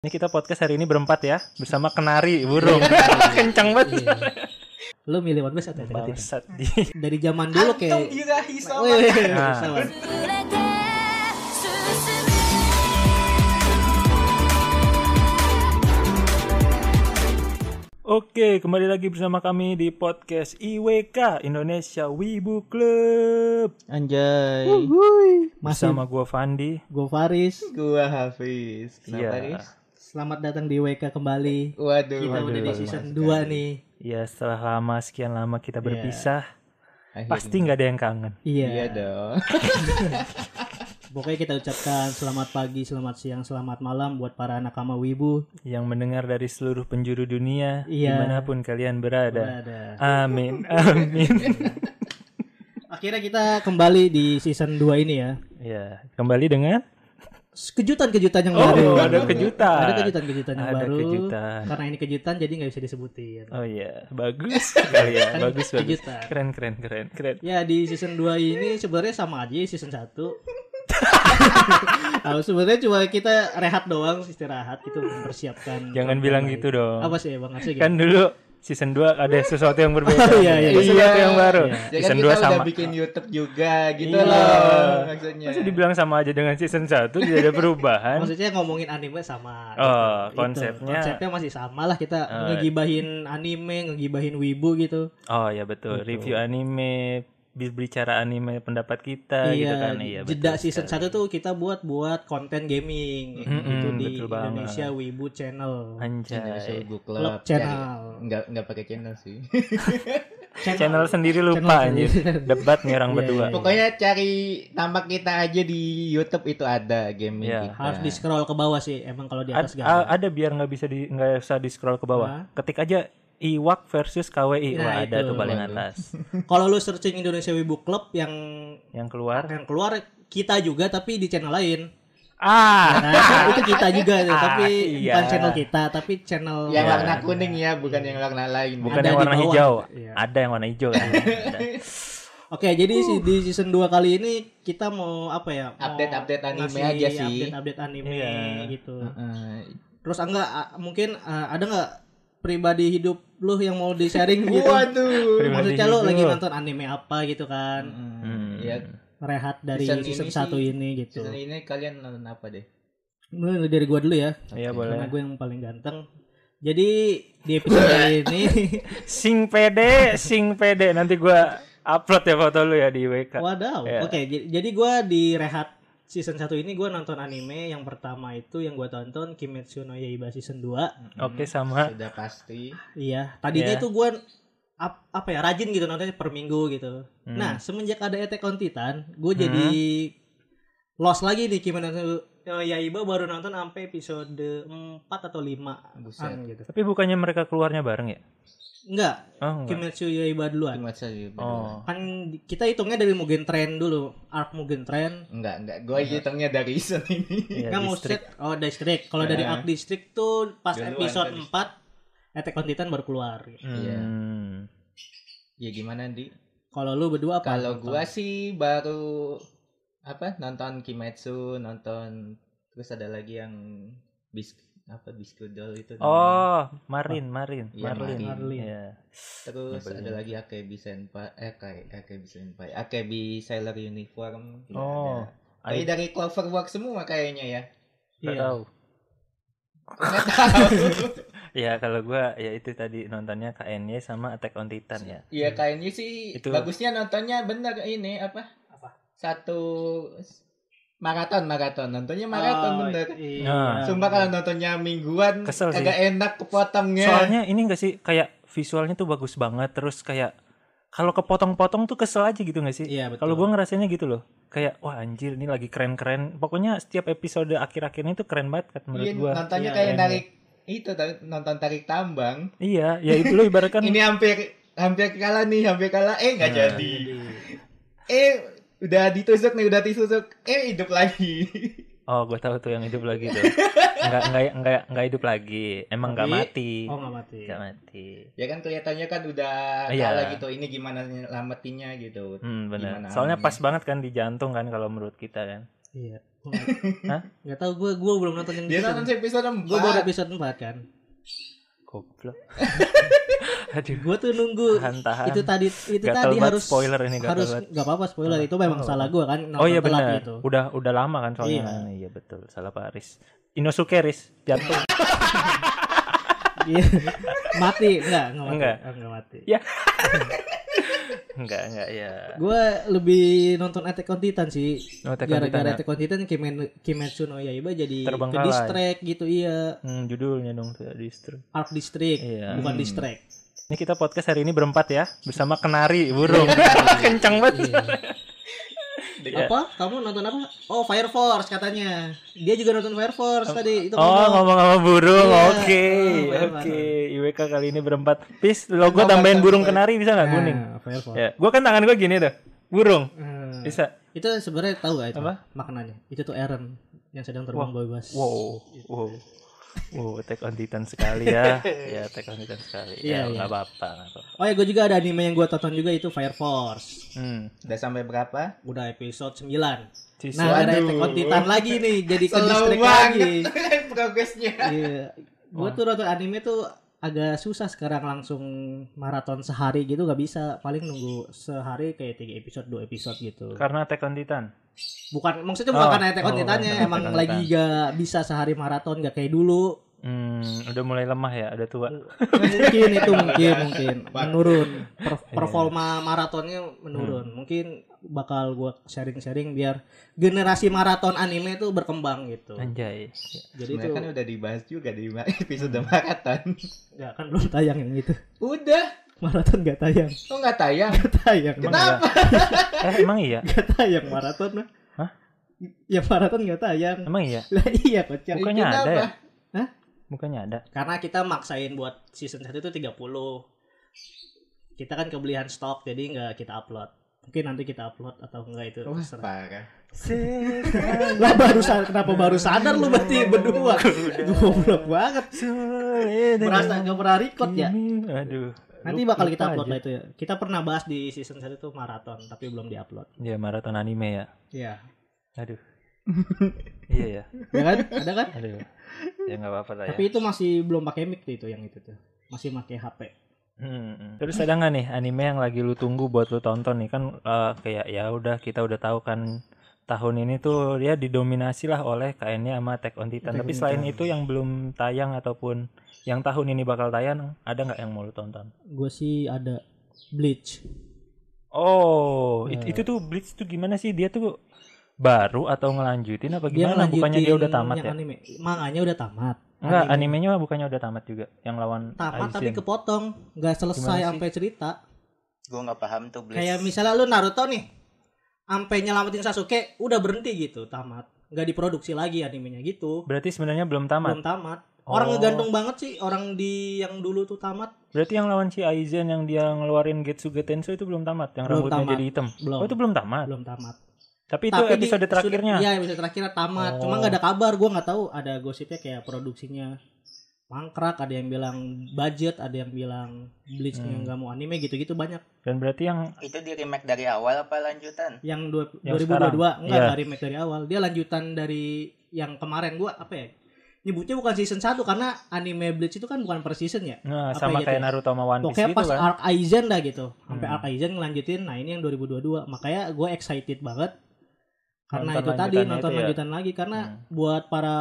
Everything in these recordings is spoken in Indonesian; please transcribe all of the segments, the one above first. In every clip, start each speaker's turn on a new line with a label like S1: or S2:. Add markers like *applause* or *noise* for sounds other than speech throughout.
S1: Ini kita podcast hari ini berempat ya bersama kenari burung. Iya. *laughs* Kencang banget.
S2: Iya. Lu milih podcast atau negatif?
S1: Ya? *laughs*
S2: Dari zaman dulu kayak.
S1: Nah. Oke, kembali lagi bersama kami di podcast IWK Indonesia Wibu Club.
S2: Anjay. Wuhui. Masih.
S1: Bersama gue Fandi,
S2: gue Faris,
S3: gue Hafiz. Kenapa
S1: yeah.
S3: Faris?
S2: Selamat datang di WK kembali.
S3: Waduh.
S2: Kita
S3: waduh,
S2: udah di season
S3: mas
S2: 2
S3: sekali.
S2: nih.
S1: Ya, setelah lama sekian lama kita berpisah,
S3: Akhirnya.
S1: pasti nggak ada yang kangen.
S2: Iya.
S3: Iya dong. *laughs*
S2: Pokoknya kita ucapkan selamat pagi, selamat siang, selamat malam buat para anak kama wibu.
S1: Yang mendengar dari seluruh penjuru dunia,
S2: Iya.
S1: di mana pun kalian berada.
S2: Ada.
S1: Amin, *laughs* amin.
S2: Akhirnya kita kembali di season 2 ini ya.
S1: ya, kembali dengan
S2: Kejutan-kejutan yang
S1: Oh,
S2: baru.
S1: ada kejutan.
S2: Ada kejutan-kejutan yang
S1: Ada
S2: baru.
S1: kejutan.
S2: Karena ini kejutan jadi nggak bisa disebutin.
S1: Oh iya, bagus sekali ya, *laughs*
S2: Kan
S1: bagus bagus.
S2: kejutan.
S1: Keren keren keren keren.
S2: Ya di season 2 ini sebenarnya sama aja season 1 Nah, *laughs* sebenarnya cuma kita rehat doang istirahat gitu mempersiapkan
S1: Jangan bilang
S2: lain.
S1: gitu dong.
S2: Apa sih Bang Asik
S1: Kan dulu season 2 ada *laughs* sesuatu yang berbeda.
S2: Oh, iya, iya.
S1: Sesuatu
S3: Iya.
S1: yang baru.
S2: Iya.
S3: Ya kan
S1: Season
S3: kita
S1: 2
S3: udah
S1: sama.
S3: bikin YouTube juga gitu
S2: Iya.
S3: loh maksudnya.
S1: Masa dibilang sama aja dengan season 1 tidak ada perubahan.
S2: Maksudnya ngomongin anime sama
S1: Oh,
S2: gitu.
S1: konsepnya-
S2: Itu. Konsepnya masih sama lah kita
S1: Oh,
S2: ngegibahin anime, ngegibahin wibu gitu
S1: Oh ya betul, review anime, bi- bicara anime pendapat kita gitu kan. Iya
S2: jeda
S1: betul
S2: season
S1: sekali.
S2: 1 tuh kita buat buat konten gaming
S1: Mm-mm,
S2: itu di
S1: betul banget.
S2: Indonesia Wibu Channel.
S3: Indonesia
S1: Anjay.
S3: Wibu
S2: Club
S3: Club.
S2: channel.
S3: Enggak enggak pakai channel sih. *laughs*
S1: Channel sendiri lupa
S2: Channel
S1: anjir. Debat nih orang
S2: Iya,
S1: berdua.
S2: iya.
S3: Pokoknya cari tampak kita aja di YouTube itu ada gaming
S1: Iya.
S3: kita.
S2: Harus di scroll ke bawah sih, emang kalau di atas
S1: a-
S2: ada.
S1: ada biar nggak bisa di nggak usah di scroll ke bawah.
S2: Nah.
S1: Ketik aja Iwak versus KWI.
S2: Nah,
S1: Wah, ada
S2: itu.
S1: tuh paling atas. *laughs*
S2: Kalau lu searching Indonesia Wibu Club yang
S1: Yang keluar.
S2: yang keluar kita juga tapi di channel lain.
S1: Ah.
S2: Nah, itu kita juga tuh, *laughs*
S1: Ah,
S2: tapi
S1: iya.
S2: bukan channel kita, tapi channel
S3: Yang
S1: Iya.
S3: warna kuning ya, bukan yang warna lain.
S1: Bukan
S2: Ada
S1: yang warna
S2: bawah.
S1: hijau.
S2: Iya.
S1: Ada yang warna hijau kan. *laughs*
S2: Oke, jadi si- di season 2 kali ini kita mau apa ya?
S3: Update-update anime
S2: ngasih
S3: aja sih.
S2: Update-update anime
S1: Iya.
S2: gitu.
S3: Heeh.
S2: Terus enggak ah, mungkin ah, ada nggak pribadi hidup lu yang mau di-sharing *laughs* gitu?
S3: Waduh.
S2: Maksudnya lu lagi nonton anime apa gitu kan?
S1: Hmm.
S3: Ya,
S2: Rehat dari
S3: Season
S2: season,
S3: ini
S2: 1
S3: sih-
S2: ini gitu.
S3: season ini kalian nonton apa deh?
S2: Mulai dari gua dulu ya.
S1: Iya
S2: Karena
S1: boleh.
S2: gue yang paling ganteng. Jadi di episode kali *laughs* ini *laughs*
S1: Sing pede, sing pede. Nanti gua upload ya foto lu ya di WK.
S2: Wadaw.
S1: Ya.
S2: Oke, j- jadi gua di rehat season 1 ini gua nonton anime yang pertama itu yang gua tonton Kimetsu no Yaiba season 2.
S1: Oke sama.
S3: Sudah pasti.
S2: Iya, tadinya
S1: Iya.
S2: itu gua ap- apa ya rajin gitu nontonnya per minggu gitu.
S1: Hmm.
S2: Nah, semenjak ada Attack on Titan, gue jadi lost lagi di Kimetsu no Yaiba baru nonton sampai episode 4 atau 5
S3: Buset.
S2: gitu.
S1: Tapi bukannya mereka keluarnya bareng ya?
S2: Enggak,
S1: Oh enggak.
S2: Kimetsu Yaiba duluan.
S3: Cuma saja.
S1: Oh.
S2: Kan kita hitungnya dari Mugen Train dulu, arc Mugen Train.
S3: Enggak, enggak. Gue hitungnya dari season ini.
S1: Iya,
S2: Kan
S1: distrik.
S2: Musik, oh District. Kalau dari
S3: Nah.
S2: arc District tuh pas
S3: Duluan
S2: episode
S3: tadi.
S2: 4 Attack on Titan baru keluar.
S3: Iya.
S1: Hmm.
S3: Ya gimana, Di?
S2: Kalau lu berdua apa?
S3: Kalau gua sih baru apa nonton Kimetsu, nonton terus ada lagi yang bis apa Biskudol itu namanya.
S1: Oh, Marin, Marin,
S3: Iya,
S1: Marlin.
S2: Marlin.
S1: Iya.
S3: Terus
S1: Nyebelin.
S3: ada lagi Akebi Senpai, eh Kai- Akebi Senpai, Akebi Sailor Uniform. Tidak
S1: Oh,
S3: ada. Ini dari Cloverwork semua kayaknya ya.
S2: Iya.
S1: tahu. *laughs* Ya kalau gua ya itu tadi nontonnya KNY sama Attack on Titan ya.
S3: Iya kayaknya sih
S1: Itu-
S3: bagusnya nontonnya bener ini apa?
S2: Apa?
S3: Satu maraton maraton nontonnya maraton
S2: Oh,
S3: bener.
S2: Iya.
S1: Nah.
S3: Sumpah kalau nontonnya mingguan
S1: Kesel sih.
S3: agak enak kepotongnya.
S1: Soalnya ini enggak sih kayak visualnya tuh bagus banget terus kayak kalau kepotong-potong tuh kesel aja gitu gak sih?
S2: Iya, betul.
S1: Kalau gua ngerasainnya gitu loh. Kayak wah anjir ini lagi keren-keren. Pokoknya setiap episode akhir-akhirnya itu keren banget kan menurut
S3: Iya,
S1: gua.
S3: nontonnya
S2: Iya,
S3: kayak narik itu tarik- nonton tarik tambang.
S1: Iya, ya itu loh ibaratkan *laughs*
S3: Ini hampir hampir kalah nih, hampir kalah. Eh nggak
S1: Nah.
S3: jadi. Eh udah ditusuk nih, udah ditusuk. Eh hidup lagi.
S1: Oh, gue tahu tuh yang hidup lagi tuh. *laughs* Enggak enggak enggak enggak hidup lagi. Emang enggak
S2: Tapi-
S1: mati.
S2: Oh nggak mati.
S1: Enggak mati.
S3: ya kan kelihatannya kan udah
S1: Iya.
S3: kalah gitu. Ini gimana nyelamatinnya gitu.
S1: Hmm, benar.
S3: Gimana
S1: Soalnya pas banget kan di jantung kan kalau menurut kita kan.
S2: Iya. *laughs*
S1: Hah?
S2: Gak tau gue gue belum nonton yang
S3: Dia nonton episode
S2: Gue baru
S3: 4.
S2: episode 4 kan.
S1: Goblok. *laughs* Aduh.
S2: Gue tuh nunggu
S1: Tahan-tahan.
S2: itu tadi itu
S1: Gatal
S2: tadi harus
S1: spoiler ini gatal
S2: harus nggak apa-apa spoiler itu memang
S1: Oh,
S2: salah gue kan
S1: Oh iya benar.
S2: gitu.
S1: Udah udah lama kan soalnya.
S2: Iya.
S1: Nah, Iya betul. Salah Pak Aris. Inosuke Riz jantung. *laughs*
S2: Iya. mati enggak enggak mati.
S1: Enggak.
S2: Enggak mati.
S1: ya. *laughs* enggak enggak ya.
S2: Gue lebih nonton Attack on Titan sih.
S1: Oh, Attack on Titan
S2: Gara-gara
S1: ya.
S2: Attack on Titan Kimetsu no Yaiba jadi ke distract gitu iya.
S1: Hmm, judulnya dong tuh distro.
S2: Arc District
S1: Iya.
S2: bukan
S3: Hmm.
S2: distract.
S1: Ini kita podcast hari ini berempat ya bersama kenari burung. *laughs* Kencang banget.
S2: Iya.
S1: Iya.
S2: Apa? Kamu nonton apa? Oh, Fire Force katanya. Dia juga nonton Fire Force tadi. Itu
S1: Oh
S2: ngomong.
S1: ngomong sama burung,
S2: Iya.
S1: oke,
S2: Oh,
S1: oke. IWK kali ini berempat. Pis, logo tambahin burung kenari bisa nggak
S2: Nah,
S1: kuning?
S2: Fire Force.
S1: Ya, gua kan tangan gua gini tuh, burung.
S2: Hmm.
S1: Bisa.
S2: Itu sebenarnya tahu gak itu
S1: Apa?
S2: maknanya? Itu tuh Eren yang sedang terbang bebas.
S1: Wow, wow, wow, Attack on Titan sekali ya. *laughs* ya, Attack on Titan sekali.
S2: Iya,
S1: ya,
S2: iya.
S1: nggak apa-apa.
S2: Oh ya, gue juga ada anime yang gue tonton juga itu Fire Force.
S1: Hmm.
S3: Udah sampai berapa?
S2: Udah episode 9.
S1: Cis-
S2: Nah, ada. Attack on Titan lagi nih, jadi ke lagi. *laughs*
S3: progresnya.
S2: Iya. Gue tuh nonton anime tuh agak susah sekarang langsung maraton sehari gitu gak bisa. Paling nunggu sehari kayak 3 episode, 2 episode gitu.
S1: Karena Attack on Titan.
S2: Bukan maksudnya bukan
S1: Oh,
S2: karena Attack on
S1: oh,
S2: emang lagi gak bisa sehari maraton gak kayak dulu.
S1: Hmm, udah mulai lemah ya, udah tua.
S2: mungkin itu mungkin mungkin menurun Per-
S1: Iya.
S2: performa maratonnya menurun mungkin bakal gua sharing-sharing biar generasi maraton anime itu berkembang gitu
S1: Anjay.
S2: jadi itu
S3: Sebenarnya kan udah dibahas juga di *laughs* episode maraton.
S2: nggak kan belum tayang yang itu
S3: Udah.
S2: maraton nggak tayang
S3: Kok nggak tayang?
S2: nggak tayang
S1: Emang
S3: Kenapa?
S1: iya? *laughs* Eh, emang iya?
S2: nggak tayang maraton mah
S1: Hah?
S2: ya maraton nggak tayang
S1: Emang iya?
S2: lah iya kocak
S1: Bukannya ada
S3: Kenapa?
S1: ya? Bukannya ada.
S2: karena kita maksain buat season 1 itu 30 kita kan kebelian stok jadi nggak kita upload mungkin nanti kita upload atau enggak itu
S3: parah. *laughs*
S2: lah baru sadar kenapa baru sadar lu berarti berdua goblok banget merasa nggak pernah record ya
S1: Aduh.
S2: nanti bakal kita upload
S1: aja.
S2: lah itu ya kita pernah bahas di season 1 itu maraton tapi belum diupload
S1: Ya maraton anime ya.
S2: iya
S1: Aduh. Iya ya.
S2: ya kan ada kan
S1: Aduh. Ya nggak apa-apa lah ya.
S2: tapi itu masih belum pakai mic tuh itu yang itu tuh masih pakai HP
S1: Hmm, hmm. Terus ada nggak nih anime yang lagi lu tunggu buat lu tonton nih kan eh, kayak ya udah kita udah tahu kan tahun ini tuh dia didominasi lah oleh kayaknya sama Attack on Titan.
S2: Attack
S1: Tapi selain
S2: Titan.
S1: itu yang belum tayang ataupun yang tahun ini bakal tayang ada nggak yang mau lu tonton?
S2: gue sih ada Bleach
S1: Oh, it-
S2: Ya.
S1: itu tuh Bleach tuh gimana sih? Dia tuh baru atau ngelanjutin apa
S2: dia
S1: gimana? Bukannya dia udah tamat
S2: yang
S1: ya?
S2: anime manganya udah tamat
S1: Enggak,
S2: Anime.
S1: animenya bukannya udah tamat juga yang lawan
S2: tamat
S1: Aizen.
S2: tapi kepotong nggak selesai sampai cerita
S3: Gue nggak paham tuh Blitz.
S2: kayak misalnya lu Naruto nih sampai nyelamatin Sasuke udah berhenti gitu tamat nggak diproduksi lagi animenya gitu
S1: Berarti sebenarnya belum tamat.
S2: belum tamat orang
S1: Oh.
S2: ngegantung banget sih orang di yang dulu tuh tamat
S1: Berarti yang lawan si Aizen yang dia ngeluarin Getsuga Tensho itu belum tamat, yang
S2: Belum
S1: rambutnya
S2: tamat.
S1: jadi hitam.
S2: Belum.
S1: Oh, itu belum tamat.
S2: belum tamat
S1: Tapi itu
S2: Tapi di-
S1: episode
S2: sudah-
S1: terakhirnya.
S2: iya episode terakhirnya tamat
S1: Oh.
S2: cuma nggak ada kabar gua nggak tahu ada gosipnya kayak produksinya mangkrak ada yang bilang budget ada yang bilang Bleach-nya
S1: Hmm.
S2: nggak mau anime gitu-gitu banyak
S1: Dan berarti yang
S3: Itu di remake dari awal apa lanjutan?
S2: yang dua,
S1: Yang
S2: 2022 enggak
S1: Iya.
S2: dari remake dari awal dia lanjutan dari yang kemarin gua apa ya nyebutnya bukan season 1 karena anime Bleach itu kan bukan per season ya
S1: nah,
S2: Apa
S1: sama
S2: gitu
S1: kayak
S2: ya?
S1: Naruto sama One Piece
S2: pokoknya
S1: gitu
S2: pas
S1: kan.
S2: arc Aizen dah gitu sampai
S1: Hmm.
S2: arc Aizen ngelanjutin nah ini yang 2022 makanya gue excited banget karena
S1: Nonton
S2: itu tadi
S1: lanjutannya
S2: nonton
S1: itu ya?
S2: lanjutan lagi karena
S1: Hmm.
S2: buat para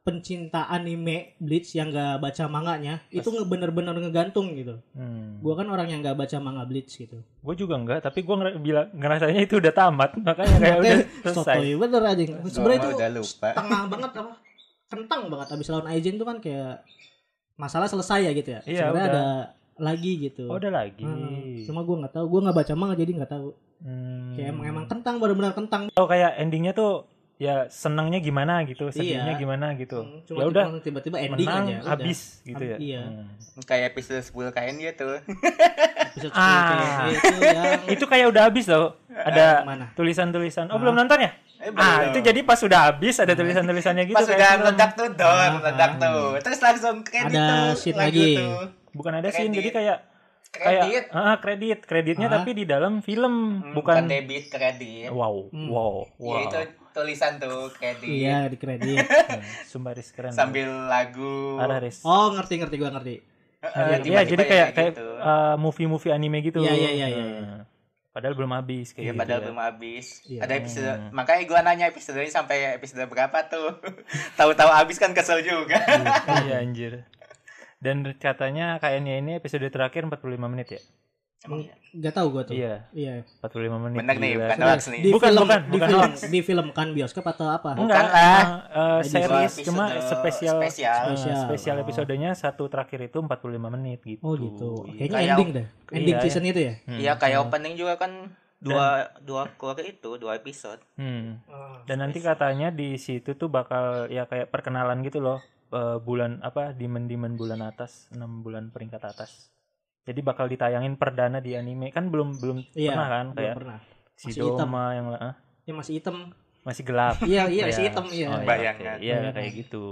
S2: pencinta anime Bleach yang gak baca manganya itu nge- bener-bener ngegantung gitu
S1: Hmm.
S2: gue kan orang yang gak baca manga Bleach gitu
S1: Gue juga enggak, tapi gue bilang ngerasanya itu udah tamat, makanya kayak udah selesai.
S2: sotoy bener aja sebenarnya itu
S3: Gua udah lupa.
S2: tengah banget apa kentang banget abis lawan Aizen tuh kan kayak masalah selesai ya gitu ya
S1: Iya,
S2: sebenarnya ada lagi gitu
S1: Oh, udah lagi.
S2: Hmm, cuma gue nggak tahu gue nggak baca manga jadi nggak tahu
S1: Hmm.
S2: kayak emang emang kentang benar-benar kentang
S1: Oh, kayak endingnya tuh ya senangnya gimana gitu, sedihnya
S2: Iya.
S1: gimana gitu.
S2: Hmm,
S1: ya udah
S2: tiba- tiba-tiba ending
S1: menang
S2: aja udah.
S1: habis gitu ya.
S2: Iya.
S1: Hmm.
S3: Kayak episode 10 kain gitu.
S2: Episode
S1: Ah.
S2: 10 kayak itu yang
S1: Itu kayak udah habis loh. Ada tulisan-tulisan. Oh,
S2: Ah.
S1: belum nonton ya?
S3: Eh,
S1: Ah, itu jadi pas sudah habis ada tulisan-tulisannya gitu
S3: Pas
S1: kayak
S3: udah
S1: film.
S3: meledak tuh don,
S2: Ah,
S3: meledak
S2: ah.
S3: tuh. Terus langsung kredit
S2: Ada
S3: tuh.
S2: scene
S3: lagu
S2: lagi.
S3: tuh.
S1: Bukan ada scene,
S3: Kredit.
S1: jadi kayak
S3: Kredit.
S1: kayak ah, kredit, kreditnya
S2: Ah.
S1: tapi di dalam film
S3: Hmm,
S1: bukan
S3: debit kredit.
S1: wow,
S2: Hmm.
S1: wow,
S3: Ya
S1: wow.
S3: itu tulisan tuh kayak di
S2: Iya di kredit. *laughs*
S1: Sumpah Riz keren.
S3: sambil lagu.
S1: Parah Riz.
S2: Oh ngerti ngerti gua ngerti.
S1: Iya,
S3: tiba-tiba
S1: jadi
S3: ya
S1: kayak kayak
S3: gitu.
S1: uh, movie-movie anime gitu.
S2: Iya, iya, iya, iya,
S1: Nah, Padahal belum habis kayak
S3: Iya
S1: gitu.
S3: padahal
S1: ya.
S3: belum habis.
S2: Iya.
S3: Ada episode
S1: Hmm.
S3: makanya gua nanya episodenya sampai episode berapa tuh. *laughs* Tahu-tahu habis kan kesel juga.
S1: Iya anjir. *laughs* Dan katanya kayaknya ini episode terakhir 45 menit ya?
S3: Emang iya.
S2: Gak tahu gua tuh.
S1: Iya,
S2: Iya.
S1: 45 menit.
S3: Bener nih, bukan hoax nih.
S2: Di
S1: Bukan,
S2: film,
S1: bukan,
S2: di
S1: bukan
S2: film,
S1: hoax.
S2: di film kan bioskop atau apa?
S3: Bukan
S1: Enggak,
S3: lah.
S1: uh, series
S3: episode
S1: cuma spesial
S3: spesial.
S1: uh,
S2: Spesial.
S1: spesial
S2: Oh.
S1: episodenya satu terakhir itu 45 menit gitu.
S2: Oh gitu.
S1: Iya.
S2: Kayaknya
S3: Kayak-
S2: ending deh. Ending
S1: Iya,
S2: season itu ya.
S1: Hmm.
S3: Iya kayak opening juga kan dua dua keluarga itu dua episode.
S1: Hmm. Dan nanti katanya di situ tuh bakal ya kayak perkenalan gitu loh eh, bulan apa dimen-dimen bulan atas, 6 bulan peringkat atas. Jadi bakal ditayangin perdana di anime kan belum belum
S2: Iya.
S1: pernah kan kayak
S2: pernah.
S1: si
S2: Masih hitam.
S1: Doma yang ah,
S2: Ya masih hitam.
S1: masih gelap. *laughs*
S2: Iya iya masih
S1: Iya.
S2: hitam iya.
S1: Oh, iya,
S3: Bayangan.
S1: oke. Iya kayak gitu.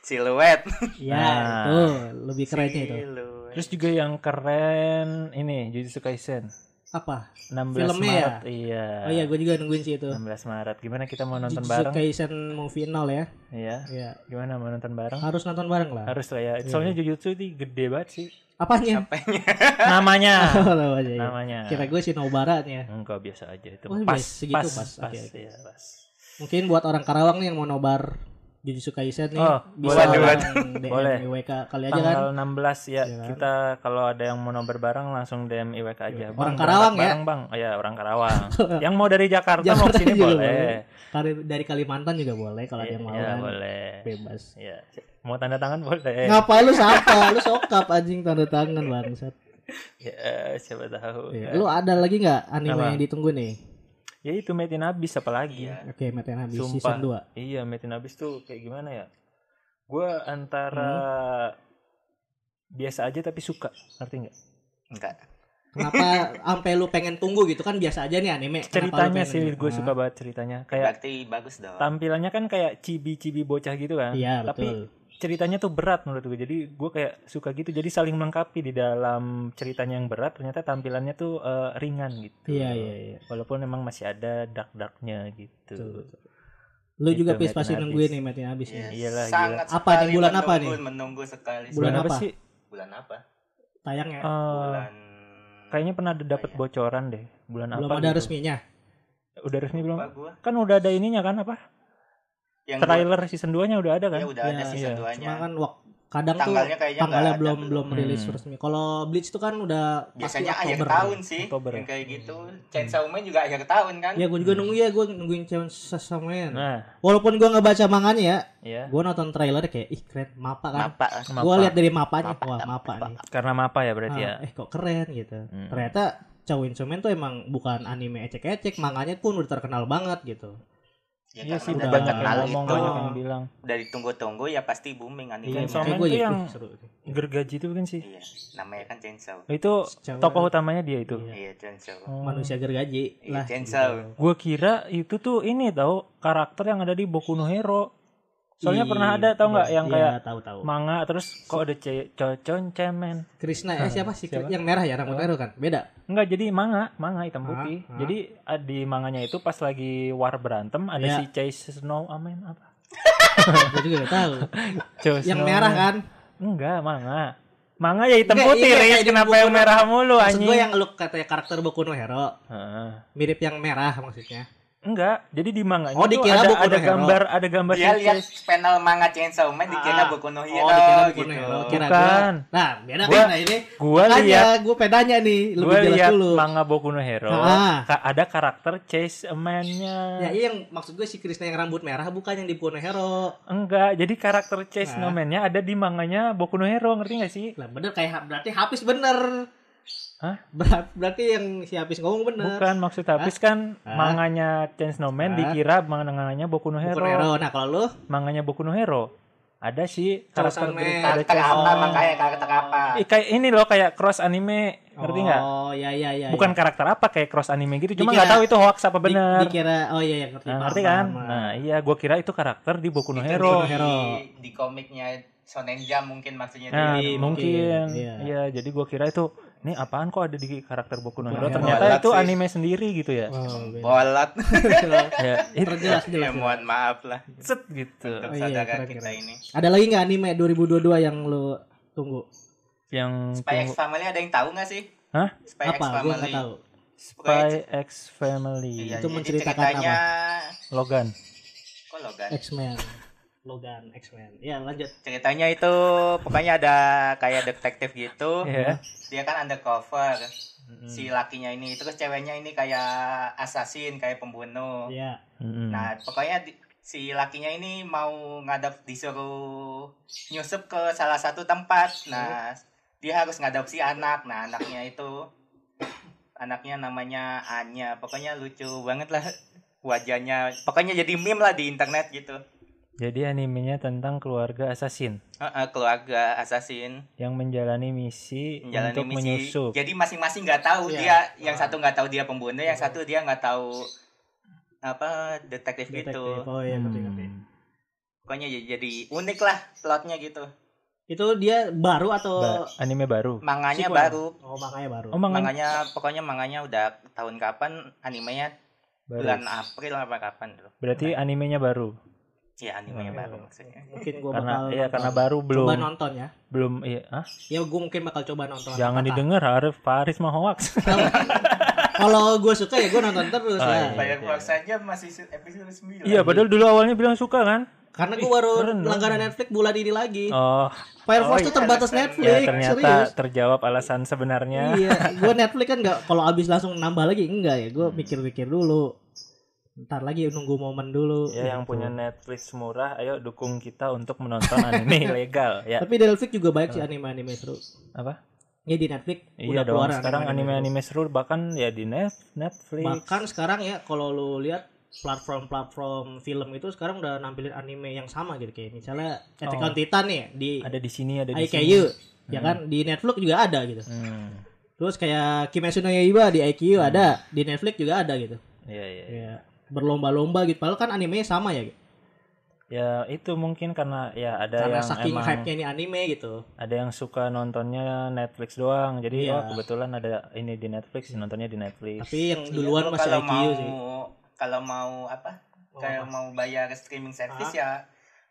S3: Siluet.
S2: Iya
S1: Nah.
S2: itu lebih kerennya itu.
S1: Terus juga yang keren ini Jujutsu Kaisen
S2: Apa?
S1: 16
S2: Filmnya ya?
S1: Maret. Iya.
S2: Oh iya gue juga nungguin sih itu.
S1: 16 Maret. Gimana kita mau nonton
S2: Jujutsu
S1: bareng?
S2: Kaisen movie nol ya.
S1: Iya.
S2: Iya.
S1: Gimana mau nonton bareng?
S2: Harus nonton bareng lah.
S1: Harus lah ya.
S2: Iya.
S1: Soalnya Jujutsu ini gede banget sih.
S2: Apanya? *laughs*
S1: Namanya. *laughs*
S2: Oh, namanya, iya.
S1: Namanya.
S2: Kira gue si Nobaranya.
S1: Enggak biasa aja itu.
S2: Oh,
S1: pas,
S2: biasa, segitu
S1: pas,
S2: pas.
S1: pas,
S2: Oke, oke.
S1: iya, pas.
S2: Mungkin buat orang Karawang nih yang mau nobar Jujutsu Kaisen nih
S1: Oh,
S2: bisa
S3: boleh,
S2: DM *laughs*
S1: Boleh.
S2: IWK kali aja kan.
S1: Tanggal 16 ya,
S2: Iya kan?
S1: kita kalau ada yang mau nobar bareng langsung DM IWK aja.
S2: Orang
S1: Bang,
S2: Karawang
S1: berangkat
S2: ya?
S1: bareng, Bang. Oh ya, orang Karawang. *laughs* yang mau dari Jakarta, mau
S2: Jakarta
S1: sini
S2: juga
S1: boleh.
S2: Kali- Dari Kalimantan juga boleh kalau ada yang mau
S1: Iya,
S2: kan.
S1: boleh.
S2: Bebas.
S1: Iya. Mau tanda tangan boleh.
S2: Ngapa lu sapa? *laughs* lu sokap anjing tanda tangan bangsat.
S1: Ya, siapa tahu.
S2: Iya. Lu ada lagi nggak anime
S1: Apa?
S2: yang ditunggu nih?
S1: Ya itu Metin Abis apalagi.
S3: Iya.
S2: Oke, Meten habis
S1: Sumpah.
S2: season 2.
S1: Iya, Metin Abis tuh kayak gimana ya? Gue antara
S2: Hmm.
S1: biasa aja tapi suka, ngerti nggak?
S3: Enggak.
S2: Kenapa *laughs* sampai lu pengen tunggu gitu kan biasa aja nih anime.
S1: Ceritanya sih
S2: nunggu?
S1: gue
S2: Ah,
S1: suka banget ceritanya. Kayak
S3: Berarti bagus dong.
S1: tampilannya kan kayak cibi-cibi bocah gitu kan.
S2: Iya,
S1: Tapi
S2: betul.
S1: Ceritanya tuh berat menurut gue. Jadi gue kayak suka gitu. Jadi saling melengkapi di dalam ceritanya yang berat. Ternyata tampilannya tuh eh, ringan gitu.
S2: Iya, iya, iya.
S1: Walaupun memang masih ada dark-darknya gitu.
S2: Betul, betul. Lu
S1: Gitu,
S2: juga pis pasti nungguin nih Metin habis
S3: Iya,
S2: ya.
S1: Iyalah,
S3: sangat
S2: Apa nih, bulan apa
S3: menunggu,
S2: nih?
S3: Menunggu sekali.
S2: Bulan
S1: Bulan apa
S2: apa?
S1: sih?
S3: Bulan apa?
S2: Tayangnya
S1: Eh,
S3: Bulan
S1: kayaknya pernah ada dapat bocoran deh. Bulan
S2: belum
S1: apa?
S2: ada
S1: gitu.
S2: resminya.
S1: Udah resmi belum?
S3: Gua.
S1: Kan udah ada ininya kan apa?
S3: Yang
S1: Trailer season 2-nya udah ada kan?
S3: Ya udah ada
S2: Iya,
S3: season
S1: iya.
S3: 2-nya.
S2: Cuma kan wak- kadang
S3: Tanggalnya
S2: tuh
S3: kayaknya
S2: tanggalnya
S3: nggak ada
S2: belum
S3: belum.
S2: belum rilis
S1: Hmm.
S2: resmi. Kalau Bleach itu kan udah pasti
S3: Biasanya akhir
S2: Oktober.
S3: tahun sih.
S1: Oktober.
S3: Yang kayak gitu. Chainsaw Man juga akhir tahun kan?
S2: Ya gue juga nunggu ya, gue nungguin Chainsaw Man.
S1: Nah,
S2: Walaupun gue nggak baca manganya ya,
S1: ya.
S2: gue nonton trailer kayak ih keren, mapa kan.
S3: Mapa.
S1: Mapa.
S2: Gue lihat dari mapanya,
S3: Mapa,
S2: wah
S3: mapa,
S2: nih.
S1: Karena mapa ya berarti ya.
S2: Ah, eh kok keren gitu.
S1: Hmm.
S2: Ternyata Chainsaw Man tuh emang bukan anime ecek-ecek, manganya pun udah terkenal banget gitu.
S3: Ya,
S1: Iya sih
S2: udah
S3: terkenal
S1: yang ngomong
S3: itu.
S1: banyak yang bilang.
S3: Dari tunggu-tunggu ya pasti booming anime.
S1: Iya. Chainsaw Man
S2: Kayak gue
S1: tuh
S2: ya,
S1: yang gergaji itu kan sih.
S3: Iya, namanya kan Chainsaw.
S1: Itu
S2: Chainsaw
S1: tokoh
S2: Man,
S1: utamanya dia itu.
S2: Iya.
S3: Iya, Chainsaw.
S1: Oh.
S2: manusia gergaji
S3: Iya,
S2: lah.
S3: Chainsaw.
S1: Gue kira itu tuh ini tau karakter yang ada di Boku no Hero. Soalnya
S2: Ih,
S1: pernah ada tau nggak
S2: iya,
S1: yang
S2: iya,
S1: kayak
S2: tahu-tahu.
S1: manga terus kok ada ce- cocon cemen.
S2: Krishna eh siapa sih
S1: Siapa?
S2: yang merah ya rambut merah kan? Beda.
S1: Enggak jadi manga, manga hitam
S2: Ah,
S1: putih.
S2: ah.
S1: Jadi ah, di manganya itu pas lagi war berantem ada
S2: Iya.
S1: si Chase Snow Amen apa? *laughs*
S2: gue juga gak tahu. *laughs*
S1: Chase
S2: yang
S1: Snow
S2: merah
S1: Man.
S2: kan?
S1: Enggak, manga. Manga ya hitam
S2: Enggak,
S1: putih,
S2: iya,
S1: Riz.
S2: di
S1: Kenapa yang merah mulu
S2: Maksud
S1: anjing?
S2: gue yang lu katanya karakter Boku no Hero
S1: Heeh.
S2: mirip yang merah maksudnya.
S1: Enggak, jadi di manganya
S2: Oh, dikira
S1: ada
S2: no
S1: ada
S2: Hero.
S1: gambar ada gambar
S3: Dia lihat
S1: Chase.
S3: panel manga Chainsaw Man dikira
S2: Ah.
S3: Boku no
S2: Oh,
S3: Hero
S2: dikira Boku no
S3: gitu.
S2: Hero. Kira
S1: Bukan.
S2: gua. Nah, beda
S1: Gua-
S2: kan nah ini.
S1: Gua lihat
S2: gue pedanya nih, lebih
S1: Gue
S2: jelas
S1: lihat
S2: dulu.
S1: manga Boku no Hero,
S2: Ah.
S1: ka- ada karakter Chase Man-nya.
S2: Ya iya yang maksud gue si Krishna yang rambut merah bukan yang di Boku no Hero.
S1: Enggak, jadi karakter Chase
S2: Nah.
S1: no Man-nya ada di manganya Boku no Hero, ngerti gak sih?
S2: Lah bener kayak berarti Hafiz bener.
S1: Hah?
S2: Ber- berarti yang si Hafiz ngomong bener.
S1: Bukan, maksud habis kan
S2: Hah?
S1: manganya Chase no Man
S2: Hah?
S1: dikira manganya Boku no
S2: Boku
S1: Hero.
S2: no Hero. Nah, kalau lu
S1: Manganya Boku no Hero. Ada sih karakter
S2: Chainsaw
S1: ada Chainsaw
S3: apa makanya karakter apa?
S1: Ih, kayak ini loh kayak cross anime, ngerti nggak?
S2: Oh, iya iya iya.
S1: Bukan
S2: iya.
S1: karakter apa kayak cross anime gitu, cuma nggak tahu itu hoax apa
S2: Di-
S1: bener.
S2: dikira oh iya iya ngerti.
S1: Nah, ngerti kan? Nah, iya gua kira itu karakter di Boku no
S3: Itu
S1: Hero.
S2: Boku.
S3: Di, di komiknya Shonen Jump mungkin maksudnya
S1: Nah,
S3: dia.
S2: mungkin,
S1: mungkin.
S2: iya.
S1: Iya, jadi gua kira itu ini apaan kok ada di karakter Boku no Hero ternyata itu
S3: Sih.
S1: anime sendiri gitu ya
S2: Oh.
S3: Bolot. *laughs*
S1: ya *laughs* itu
S2: Terjelas jelas.
S3: ya mohon maaf lah
S1: set gitu
S3: untuk
S2: Oh, iya,
S3: saudara
S2: keren,
S3: kita ini.
S2: Ada lagi nggak anime 2022 yang lo tunggu?
S1: yang
S3: Spy X
S1: tunggu-
S3: Family ada yang tahu nggak sih?
S1: Hah?
S3: Spy X
S2: Apa? Gue
S3: Family.
S2: nggak tahu.
S1: Spy X Family
S3: Iya,
S2: Itu menceritakan
S3: ceritanya...
S1: Logan
S3: Kok Logan?
S2: X-Men. Logan X-Men. Ya lanjut.
S3: Ceritanya itu pokoknya ada kayak detektif gitu.
S1: ya
S3: Dia kan undercover.
S1: Hmm.
S3: Si lakinya ini terus ceweknya ini kayak assassin, kayak pembunuh.
S2: Ya.
S1: Mm-mm.
S3: Nah, pokoknya di- si lakinya ini mau ngadap disuruh nyusup ke salah satu tempat. Nah, dia harus ngadopsi anak. Nah, anaknya itu anaknya namanya Anya. Pokoknya lucu banget lah wajahnya. Pokoknya jadi meme lah di internet gitu.
S1: Jadi animenya tentang keluarga assassin
S3: Heeh, keluarga assassin
S1: yang menjalani misi
S3: menjalani
S1: untuk
S3: misi.
S1: menyusup
S3: Jadi masing-masing nggak tahu
S2: Iya.
S3: dia, yang satu nggak tahu dia pembunuh, yang satu dia nggak tahu apa detektif,
S2: Detektif.
S3: gitu.
S2: Oh iya ngerti ngerti.
S1: Hmm.
S3: Pokoknya jadi, jadi unik lah plotnya gitu.
S2: Itu dia baru atau
S1: Ba- anime baru
S3: Manganya
S2: Sequel.
S3: baru,
S2: Oh makanya baru.
S1: oh manga
S3: manganya pokoknya manganya udah tahun kapan, animenya
S1: baru
S3: bulan April apa kapan tuh?
S1: berarti animenya baru
S3: Ya animenya
S1: Oh.
S3: baru maksudnya.
S2: Mungkin gua
S1: karena
S2: bakal
S1: iya
S2: nonton.
S1: karena baru belum
S2: coba nonton ya.
S1: belum iya ah
S2: Ya gue mungkin bakal coba nonton.
S1: jangan didengar Arif Faris mah hoax *laughs*
S2: Kalau gue suka ya gue nonton terus
S1: Oh,
S2: ya.
S1: iya.
S3: Fireworks saja masih se- episode 9.
S1: iya padahal dulu awalnya bilang suka kan
S2: Karena gue baru
S1: keren
S2: langganan Netflix bulan ini lagi.
S1: oh
S2: Fire
S1: Oh,
S2: Force tuh
S3: iya,
S2: terbatas
S3: alasan-
S2: Netflix.
S1: ya ternyata
S2: serius.
S1: terjawab alasan sebenarnya
S2: Iya, gue *laughs* Netflix kan nggak kalau abis langsung nambah lagi enggak ya. Gue mikir-mikir dulu. Ntar lagi nunggu momen dulu.
S1: ya yang
S2: gitu.
S1: punya Netflix murah ayo dukung kita untuk menonton anime *laughs* ilegal ya
S2: Tapi di Netflix juga banyak sih anime-anime seru.
S1: apa
S2: Ya di Netflix
S1: iya
S2: udah
S1: dong
S2: keluar
S1: sekarang anime-anime seru bahkan ya di net Netflix
S2: Bahkan sekarang ya kalau lu lihat platform-platform film itu sekarang udah nampilin anime yang sama gitu kayak misalnya Attack
S1: Oh.
S2: on Titan nih di
S1: ada di sini ada di sini
S2: IKU ya kan di Netflix juga ada gitu.
S1: hmm.
S2: Terus kayak Kimetsu no Yaiba di IQ ada, di Netflix juga ada gitu.
S1: iya iya
S2: Ya berlomba-lomba gitu. Padahal kan animenya sama ya. Gitu.
S1: ya itu mungkin karena ya ada
S2: Karena
S1: yang
S2: saking
S1: emang
S2: hype-nya ini anime gitu.
S1: ada yang suka nontonnya Netflix doang jadi
S2: Iya.
S1: oh kebetulan ada ini di Netflix nontonnya di Netflix
S2: Tapi yang
S3: Iya,
S2: duluan
S3: lu
S2: masih
S3: kalau
S2: IQ
S3: mau
S2: sih.
S3: kalau mau apa?
S2: Apa?
S3: mau bayar streaming service
S2: Ah.
S3: ya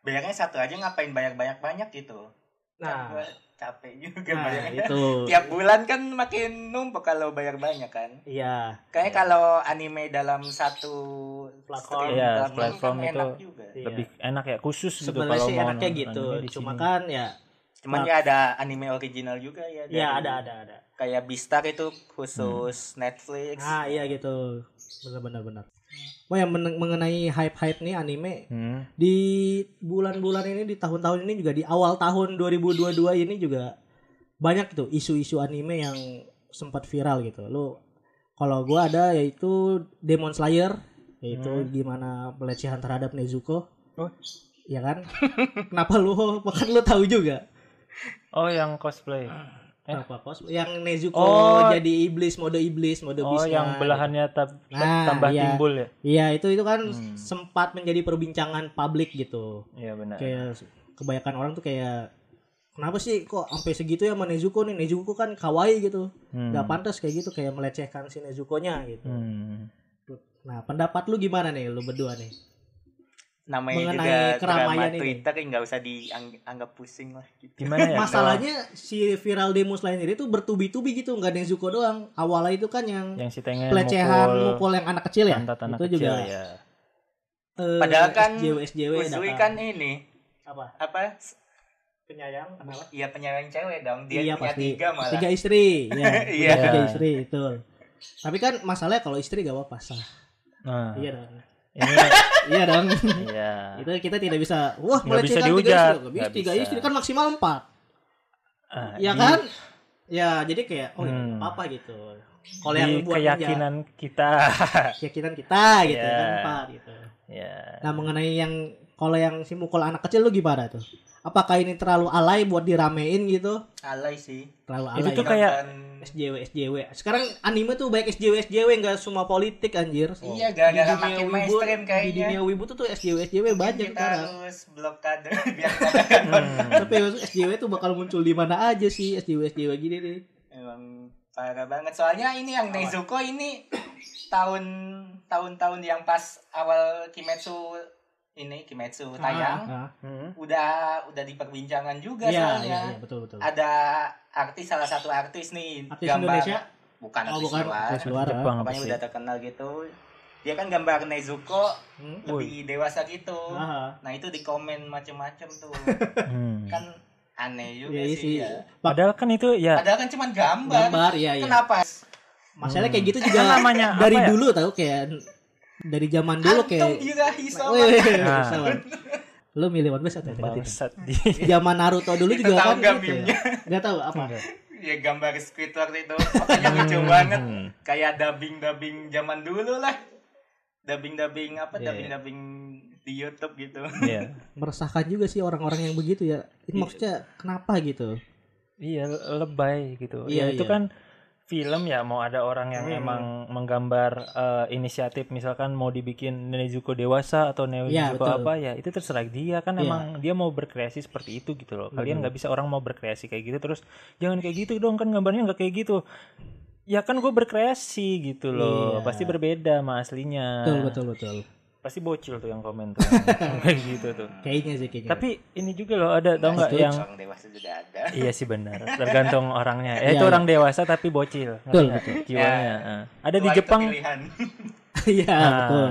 S3: bayarnya satu aja ngapain bayar banyak-banyak gitu. Kan
S2: Nah,
S3: gua capek juga
S2: nah
S3: bayarnya.
S2: itu. *laughs*
S3: Tiap bulan kan makin numpuk kalau bayar banyak kan.
S2: Iya.
S3: Kayak kalau anime dalam satu
S2: Platform.
S1: Iya,
S3: platform
S1: platform
S3: kan
S1: itu
S3: enak juga.
S2: Iya.
S1: lebih enak ya khusus gitu
S2: Sebenarnya
S1: kalau
S2: sih
S1: mau
S2: enaknya gitu. Cuma kan ya
S3: Cuman ya ada anime original juga ya.
S2: ya
S3: dari-
S2: ada ada ada.
S3: Kayak Beastar itu khusus Netflix.
S2: Ah iya gitu. Benar-benar benar. Oh yang men- mengenai hype-hype nih anime
S1: Hmm.
S2: di bulan-bulan ini di tahun-tahun ini juga di awal tahun 2022 ini juga banyak tuh isu-isu anime yang sempat viral gitu. Lu kalau gua ada yaitu Demon Slayer yaitu gimana pelecehan terhadap Nezuko.
S1: Oh.
S2: Ya kan? *laughs* Kenapa lu bahkan lu tahu juga?
S1: oh yang cosplay Eh.
S2: Kenapa kos? Yang Nezuko
S1: Oh.
S2: jadi iblis, mode iblis, mode
S1: oh
S2: beast-nya
S1: yang belahannya tab-
S2: Nah,
S1: tambah
S2: iya.
S1: timbul ya
S2: Iya, itu itu kan
S1: Hmm.
S2: sempat menjadi perbincangan publik gitu.
S1: iya benar
S2: kayak kebanyakan orang tuh kayak kenapa sih kok sampai segitu ya sama Nezuko nih Nezuko kan kawaii gitu
S1: Hmm.
S2: pantas kayak gitu kayak melecehkan si Nezuko-nya gitu
S1: Hmm.
S2: nah pendapat lu gimana nih lu berdua nih
S3: Namanya
S2: Mengenai
S3: juga
S2: keramaian
S3: drama
S2: ini.
S3: Twitter nggak usah dianggap pusing lah gitu.
S1: gimana ya
S2: masalahnya si viral demo selain ini tuh bertubi-tubi gitu nggak Nezuko doang awalnya itu kan yang
S1: yang si tengen
S2: pelecehan
S1: mukul
S2: mukul yang anak kecil ya
S1: anak
S2: itu
S1: kecil
S2: juga
S1: ya
S2: eh,
S3: Padahal kan
S2: SJW SJW datang.
S3: kan ini
S2: apa
S3: apa?
S2: penyayang kenapa
S3: Iya penyayang cewek dong. Dia
S2: iya
S3: punya
S2: pasti
S3: tiga malah.
S2: tiga istri ya *laughs*
S3: Iya.
S2: punya tiga istri itu tapi kan masalahnya kalau istri gak apa-apa sah
S1: nah
S2: iya dong
S1: ini
S2: iya dong.
S1: Iya.
S2: Itu kita tidak bisa wah melecehkan tiga istri Nggak tiga
S1: bisa.
S2: istri kan maksimal empat.
S1: Ah,
S2: ya
S1: di-
S2: kan? Ya jadi kayak oh
S1: Hmm.
S2: apa apa gitu. Kalau yang buat
S1: keyakinan kita.
S2: Menja- *laughs* keyakinan kita gitu
S1: Ya.
S2: kan empat gitu.
S1: Ya
S2: nah mengenai yang kalau yang si mukul anak kecil lu gimana tuh? Apakah ini terlalu alay buat diramein gitu?
S3: Alay sih.
S2: terlalu
S1: Itu
S2: alay.
S1: tuh
S2: ya?
S1: kayak-
S2: SJW SJW sekarang anime tuh baik SJW SJW nggak semua politik anjir
S3: Iya, gara-gara
S2: Di
S3: makin
S2: wibu-
S3: mainstream
S2: di
S3: kayaknya.
S2: dunia wibu tuh tuh SJW SJW banyak
S3: kita
S2: sekarang
S3: harus blokade *laughs* biar *laughs*
S1: Hmm.
S2: tapi SJW tuh bakal muncul di mana aja sih SJW SJW gini nih
S3: emang Parah banget. Soalnya ini yang Nezuko ini tahun tahun-tahun yang pas awal Kimetsu ini Kimetsu tayang
S2: Ah,
S1: Hmm.
S3: udah udah diperbincangan juga
S2: Iya,
S3: soalnya.
S2: iya, iya, betul betul.
S3: Ada artis salah satu artis nih
S2: Artis Indonesia?
S3: bukan
S2: Oh,
S3: artis
S2: bukan
S3: luar.
S2: artis luar.
S1: Jepang
S3: Pokoknya udah terkenal gitu. Dia kan gambar Nezuko
S2: Hmm.
S3: lebih dewasa gitu.
S2: Ah,
S3: Nah, itu di komen macem-macem tuh. *laughs*
S1: Hmm.
S3: kan aneh juga
S2: Iya, iya
S3: sih
S2: sih.
S3: ya.
S1: Padahal kan itu ya
S3: Padahal kan cuma gambar.
S2: gambar ya ya.
S3: Kenapa?
S2: Masalahnya kayak gitu
S1: Kan
S2: juga
S1: namanya
S2: dari
S1: ya?
S2: dulu tahu kayak dari zaman dulu
S3: Antum
S2: kayak
S1: Nah.
S2: Lu milih One Piece atau Attack on Titan?
S1: bangsat di
S2: Zaman Naruto dulu juga kan gitu ya. Gak tahu apa.
S3: Ya gambar Squidward itu. Makanya lucu banget.
S1: Hmm.
S3: Kayak dubbing-dubbing zaman dulu lah. Dubbing-dubbing apa?
S2: Iya.
S3: Dubbing-dubbing di YouTube gitu.
S1: Iya.
S2: Meresahkan juga sih orang-orang yang begitu ya. Ini maksudnya kenapa gitu?
S1: Iya, lebay gitu.
S2: Iya,
S1: ya itu
S2: iya.
S1: kan film ya mau ada orang yang
S2: Hmm.
S1: emang menggambar eh, inisiatif misalkan mau dibikin Nezuko dewasa atau Nezuko
S2: betul.
S1: apa ya itu terserah dia kan
S2: Iya.
S1: emang dia mau berkreasi seperti itu gitu loh kalian nggak bisa orang mau berkreasi kayak gitu terus jangan kayak gitu dong kan gambarnya nggak kayak gitu ya kan gue berkreasi gitu loh
S2: Iya.
S1: pasti berbeda sama aslinya
S2: Betul betul betul.
S1: Pasti bocil tuh yang komen tuh *laughs* kayak gitu tuh
S2: Kayaknya sih kayaknya.
S1: tapi ini juga loh ada tau nggak yang
S3: Orang dewasa juga ada. *laughs*
S1: Iya sih benar, tergantung orangnya. Ya
S2: Iya,
S1: itu
S2: iya.
S1: orang dewasa tapi bocil,
S2: Betul, betul.
S1: Jiwanya.
S3: Ya.
S1: ah. Ada di Jepang. *laughs*
S2: Iya
S1: Nah,
S2: betul.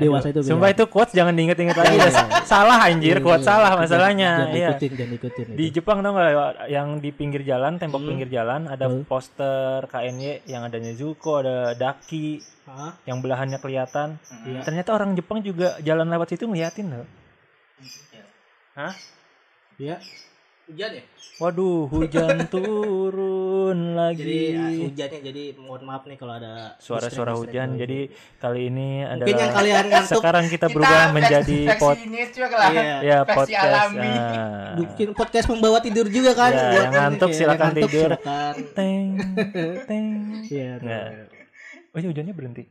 S2: Dewasa itu beda.
S1: Sumpah itu quotes jangan diinget-inget lagi.
S2: Iya,
S1: dah. salah anjir,
S2: Iya,
S1: quotes
S2: iya.
S1: salah masalahnya.
S2: Jangan
S1: Iya.
S2: ikutin, jangan ikutin.
S1: Di
S2: itu.
S1: Jepang tau nggak yang di pinggir jalan, tembok
S2: Hmm.
S1: pinggir jalan ada
S2: Betul.
S1: poster KNY yang ada Nezuko, ada Daki
S2: Hah?
S1: yang belahannya kelihatan.
S2: Iya.
S1: Ternyata orang Jepang juga jalan lewat situ ngeliatin loh. Hah?
S2: Iya. Hujan ya?
S1: Waduh, hujan *laughs* turun lagi.
S2: Jadi ah, hujannya jadi mohon maaf nih kalau ada
S1: suara-suara hujan.
S2: lagi.
S1: Jadi kali ini
S2: mungkin
S1: adalah
S2: yang kalian ngantuk
S1: sekarang kita berubah
S3: versi-
S1: menjadi
S3: lah.
S2: Iya.
S1: ya
S3: versi
S1: podcast.
S3: alami.
S1: ah.
S2: Mungkin podcast membawa tidur juga kan
S1: Ya,
S2: buat
S1: yang ngantuk
S2: kayak
S1: silakan
S2: yang ngantuk
S1: tidur.
S2: silakan.
S1: Teng, teng.
S2: Iya. Tuh.
S1: Oh, ini hujannya berhenti.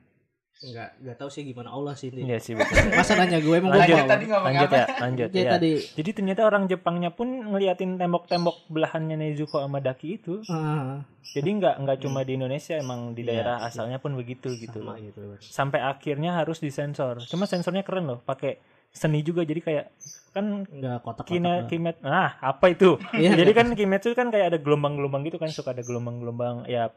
S2: Enggak, enggak tahu sih gimana Allah sih ini.
S1: Iya sih *laughs* betul.
S2: Masa nanya gue emang gue
S1: Lanjut,
S2: mau.
S3: tadi ngomong
S1: lanjut
S3: apa?
S1: ya, lanjut
S2: Jadi
S1: ya.
S2: tadi
S1: Jadi ternyata orang Jepangnya pun ngeliatin tembok-tembok belahannya Nezuko sama Daki itu.
S2: ah,
S1: Jadi nggak nggak cuma di Indonesia, emang di
S2: Iya,
S1: daerah asalnya pun begitu gitu
S2: sama
S1: loh.
S2: gitu.
S1: Sampai akhirnya harus disensor. Cuma sensornya keren loh, pakai seni juga. Jadi kayak kan
S2: Enggak kotak-kotak.
S1: Kina,
S2: lah.
S1: kimet ah apa itu
S2: Iya,
S1: jadi kan kimetsu kan kayak ada gelombang-gelombang gitu kan suka ada gelombang-gelombang ya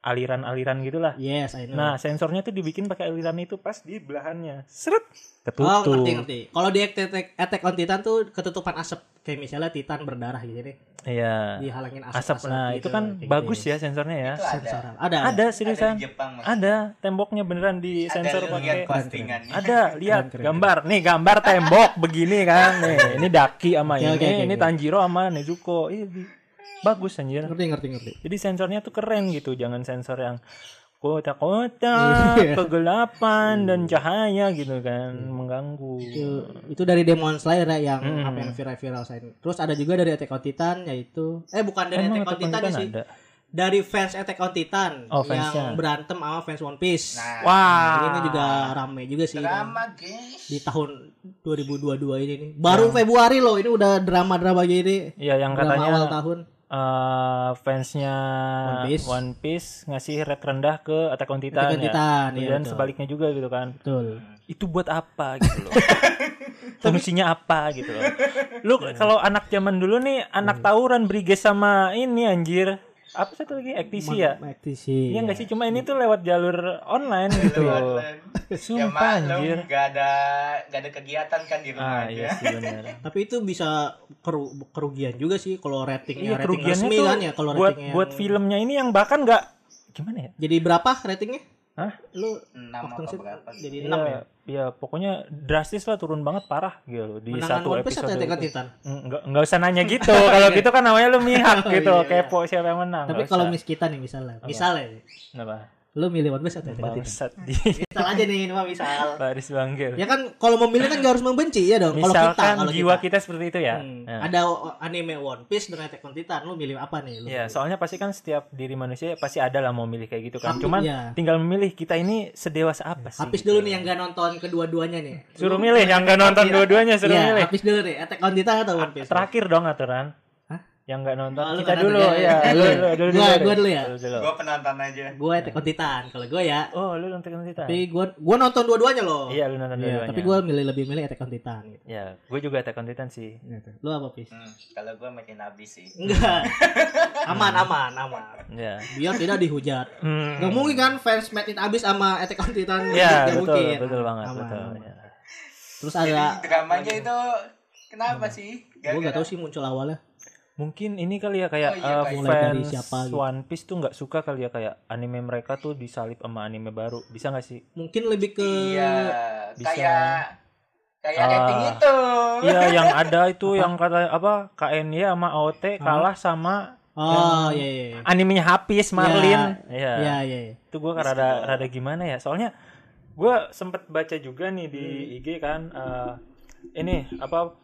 S1: aliran-aliran gitulah.
S2: Yes, I know.
S1: nah sensornya tuh dibikin pakai aliran itu pas di belahannya. Seret.
S2: Oh
S1: ketutup.
S2: ngerti ngerti. Kalau di Attack, Attack on Titan tuh ketutupan asap. Kayak misalnya Titan berdarah gitu nih.
S1: iya.
S2: Dihalangin asap.
S1: asap. Nah itu kan bagus ya sensornya ya.
S3: Itu ada.
S2: Sensoran. Ada.
S1: ada
S3: Ada.
S1: seriusan.
S3: Di Jepang
S1: ada. Temboknya beneran di sensor
S3: Ada lu
S1: pakai ada. Lihat
S2: Keren, keren,
S1: gambar. Nih gambar tembok begini kan. Nih ini Daki sama
S2: Oke,
S1: ini.
S2: oke,
S1: ini
S2: oke.
S1: Tanjiro sama Nezuko. Ih, di- bagus anjir
S2: Ngerti ngerti ngerti.
S1: Jadi sensornya tuh keren gitu, jangan sensor yang kota-kota,
S2: Iya.
S1: kegelapan dan cahaya gitu kan, mengganggu.
S2: Itu, itu dari Demon Slayer ya yang
S1: Hmm.
S2: apa yang viral-viral saya. Terus ada juga dari Attack on Titan yaitu eh bukan dari
S1: Emang
S2: Attack on Titan
S1: Titan
S2: sih.
S1: ada?
S2: Dari fans Attack on Titan
S1: Oh,
S2: yang
S1: fansnya.
S2: berantem sama fans One Piece.
S3: Nah,
S1: Wah.
S2: Ini juga rame juga sih.
S3: drama guys.
S2: Di tahun 2022 ini nih. Baru Februari loh ini udah drama-drama gini.
S1: Iya yang
S2: Drama
S1: katanya
S2: awal tahun.
S1: Eh, fansnya
S2: One Piece.
S1: One Piece ngasih rate rendah ke Attack on Titan,
S2: Attack on
S1: ya.
S2: Titan, iya,
S1: Dan
S2: betul.
S1: sebaliknya juga gitu kan.
S2: Betul.
S1: Itu buat apa gitu loh. *laughs* Fungsinya apa gitu loh. Lu kalau anak zaman dulu nih anak tawuran Briges sama ini anjir. Apa satu lagi? Ektisi ya?
S2: Aktisi.
S1: Iya nggak sih cuma ini tuh lewat jalur online gitu. *laughs*
S3: ya
S1: Sumpah
S3: maklum
S1: anjir.
S3: gak ada gak ada kegiatan kan di rumah
S1: Ah
S3: aja.
S1: iya sih benar. *laughs*
S2: Tapi itu bisa keru- kerugian juga sih kalau ratingnya
S1: Iya
S2: rating
S1: kerugiannya
S2: resmi
S1: tuh
S2: kan ya kalau
S1: buat
S2: ratingnya
S1: buat
S2: yang-
S1: filmnya ini yang bahkan nggak gimana ya?
S2: Jadi berapa ratingnya?
S1: Hah?
S2: Lu
S3: Enam
S2: waktu
S3: apa berapa?
S2: jadi
S1: Iya,
S2: 6 ya?
S1: iya, pokoknya drastis lah turun banget parah gitu di
S2: Menangan
S1: satu
S2: One Piece atau
S1: episode.
S2: Attack on
S1: itu.
S2: Titan?
S1: Enggak enggak usah nanya *laughs* gitu. Kalau gitu kan namanya lu mihak *laughs*
S2: Oh,
S1: gitu,
S2: iya, iya.
S1: kepo siapa yang menang.
S2: Tapi kalau
S1: usah.
S2: mis kita nih misalnya, misalnya
S1: Kenapa?
S2: Lu milih One Piece atau Attack on Titan?
S1: Bangsat
S2: Misal aja nih, mah misal.
S1: baris bangkir.
S2: Ya kan kalau memilih kan gak harus membenci ya dong. Kalau kita, kalau
S1: jiwa
S2: kita.
S1: kita. seperti itu ya.
S2: Hmm,
S1: Ya.
S2: Ada anime One Piece dengan Attack on Titan, lu milih apa nih? Lu?
S1: Iya, soalnya pasti kan setiap diri manusia pasti ada lah mau milih kayak gitu kan.
S2: Tapi,
S1: Cuman
S2: iya.
S1: tinggal memilih kita ini sedewasa apa sih?
S2: Habis dulu nih yang gak nonton kedua-duanya nih.
S1: Suruh milih yang gak nonton dua-duanya suruh
S2: Iya,
S1: milih.
S2: habis dulu nih Attack on Titan atau One Piece?
S1: Terakhir dong aturan. Yang nggak nonton
S2: Oh, lu
S1: kita
S2: nggak
S1: dulu
S2: nonton,
S1: ya.
S2: ya.
S1: Lu
S2: Gua-
S1: dulu, dulu,
S2: gua-
S1: dulu,
S2: gua dulu ya?
S1: dulu.
S3: Gue penonton aja.
S2: Gue Attack on Titan. Kalau gue ya,
S1: Oh, lu nonton Attack on Titan.
S2: tapi gue gue nonton dua-duanya loh.
S1: Iya, lu nonton
S2: Iya,
S1: dua-duanya.
S2: tapi gue milih lebih milih Attack on Titan gitu.
S1: Ya, gue juga Attack on Titan sih.
S2: Gitu. Lu apa pis?
S3: Hmm, kalau gue makin habis sih.
S2: Enggak. *laughs* aman, aman, aman.
S1: Ya.
S2: Biar tidak dihujat.
S1: Hmm.
S2: Gak mungkin kan fans Made in Abyss sama Attack on Titan.
S1: Iya,
S2: Nggak
S1: betul,
S2: mungkin.
S1: betul banget,
S2: Aman,
S1: betul.
S2: aman.
S1: ya.
S2: Terus
S3: Jadi
S2: ada
S3: dramanya itu kenapa sih?
S2: gue gak tahu sih muncul awalnya.
S1: Mungkin ini kali ya kayak
S3: Oh, iya,
S1: uh,
S3: kayak-
S1: fans
S2: siapa gitu.
S1: One Piece tuh nggak suka kali ya kayak anime mereka tuh disalip sama anime baru. Bisa nggak sih?
S2: Mungkin lebih ke
S3: Iya,
S1: bisa.
S3: kayak kayak rating itu.
S1: Iya, *laughs* yang ada itu yang kata apa KNY sama AOT kalah sama
S2: Oh, iya iya. iya.
S1: animenya Hafiz Marlin. Iya.
S2: Iya, iya. iya.
S1: Itu gua rada rada gimana ya? Soalnya gua sempet baca juga nih di IG kan eh, ini apa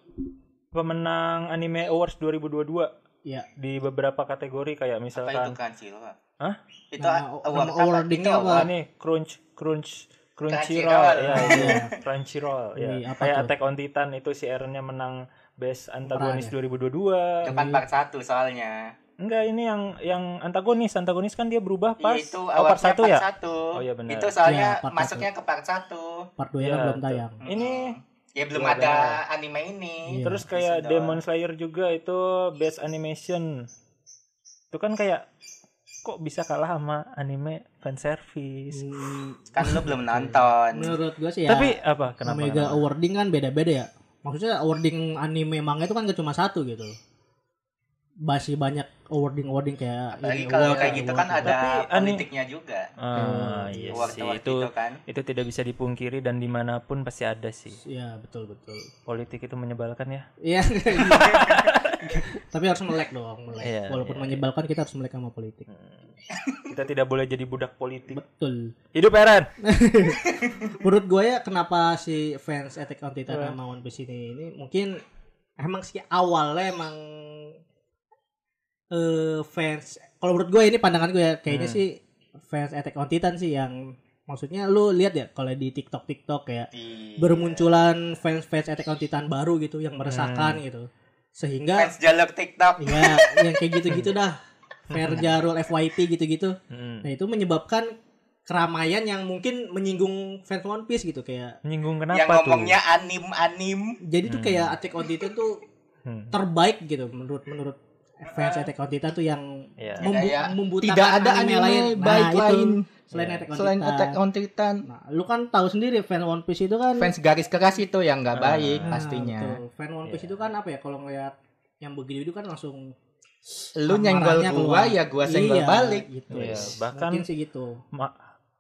S1: pemenang anime awards 2022
S2: Iya.
S1: di beberapa kategori kayak
S3: Apa itu
S1: misalkan
S3: kan Silva?
S1: Hah?
S3: Itu
S2: Nama-
S3: award
S2: nama
S3: apa?
S2: awardingnya
S3: Itu
S2: apa?
S1: Oh,
S3: award.
S1: ini crunch crunch
S3: Crunchyroll.
S1: Ya iya. Crunchyroll ya
S2: apa
S1: kayak
S2: tuh?
S1: Attack on Titan itu si Eren-nya menang Best Antagonis
S2: Peran
S1: 2022
S3: Itu kan part 1 soalnya.
S1: enggak ini yang yang antagonis antagonis kan dia berubah pas
S3: itu
S1: oh, part
S3: awardnya
S1: satu
S3: part
S1: ya
S3: 1.
S1: Oh, iya benar.
S3: Itu soalnya
S2: part
S3: masuknya ke part 1.
S2: Part 2
S1: Iya,
S2: nya belum tayang.
S1: ini
S3: Ya belum
S1: Belum
S3: ada anime ini.
S2: Iya.
S1: terus kayak Demon Slayer juga itu Best Animation itu kan kayak kok bisa kalah sama anime fan service
S2: Hmm,
S3: Kan lu belum nonton.
S2: menurut gue sih ya.
S1: tapi apa kenapa,
S2: Omega
S1: kenapa?
S2: awarding kan beda-beda ya. Maksudnya awarding anime manga itu kan gak cuma satu gitu. Masih banyak awarding-awarding kayak
S3: Apalagi
S2: ini
S3: kalau
S2: award,
S3: kayak gitu
S2: award
S3: kan ada
S1: Tapi ani-
S3: politiknya juga.
S1: ah iya
S3: Award
S1: sih
S3: award
S1: itu
S3: gitu kan.
S1: itu tidak bisa dipungkiri dan di mana pun pasti ada sih
S2: Iya, betul betul.
S1: politik itu menyebalkan ya
S2: Iya. *laughs* Tapi harus melek dong, melek.
S1: Iya,
S2: Walaupun
S1: iya,
S2: menyebalkan kita harus melek sama politik.
S1: kita tidak boleh jadi budak politik
S2: Betul.
S1: hidup Eren *laughs*
S2: Menurut gue ya kenapa si fans Attack on Titan sama One Piece ini ini mungkin emang sih awalnya emang eh fans kalau menurut gue ini pandangan gue ya kayaknya
S1: Hmm.
S2: sih fans Attack on Titan sih yang maksudnya lu lihat ya kalau di TikTok TikTok kayak
S3: Di
S2: bermunculan fans-fans Attack on Titan baru gitu yang meresahkan
S1: Hmm.
S2: gitu. Sehingga
S3: fans jalur TikTok.
S2: ya yang kayak gitu-gitu dah. Verjarul FYP gitu-gitu.
S1: Hmm.
S2: Nah, itu menyebabkan keramaian yang mungkin menyinggung fans One Piece gitu kayak
S1: menyinggung
S3: yang
S1: kenapa tuh
S3: ngomongnya anim-anim.
S2: jadi tuh
S1: Hmm.
S2: kayak Attack on Titan tuh
S1: Hmm.
S2: terbaik gitu menurut menurut fans Attack on Titan tuh yang
S1: Iya.
S2: membu
S3: Kayak
S2: membutakan
S4: tidak ada anime
S2: lain
S4: baik
S2: itu,
S4: lain
S2: selain
S1: Iya.
S2: Attack on
S4: selain
S2: Titan.
S4: Attack on Titan.
S2: Nah, lu kan tahu sendiri fan One Piece itu kan
S4: Fans garis keras itu yang nggak
S1: Ah.
S4: baik
S2: Nah,
S4: pastinya.
S2: betul. Fan One Piece
S1: Iya.
S2: itu kan apa ya kalau ngeliat yang begitu itu kan langsung
S4: Lu nyenggol gua
S2: keluar.
S4: ya gua senggol
S2: Iya,
S4: balik.
S2: gitu.
S1: Iya, bahkan
S2: Mungkin sih gitu.
S1: ma-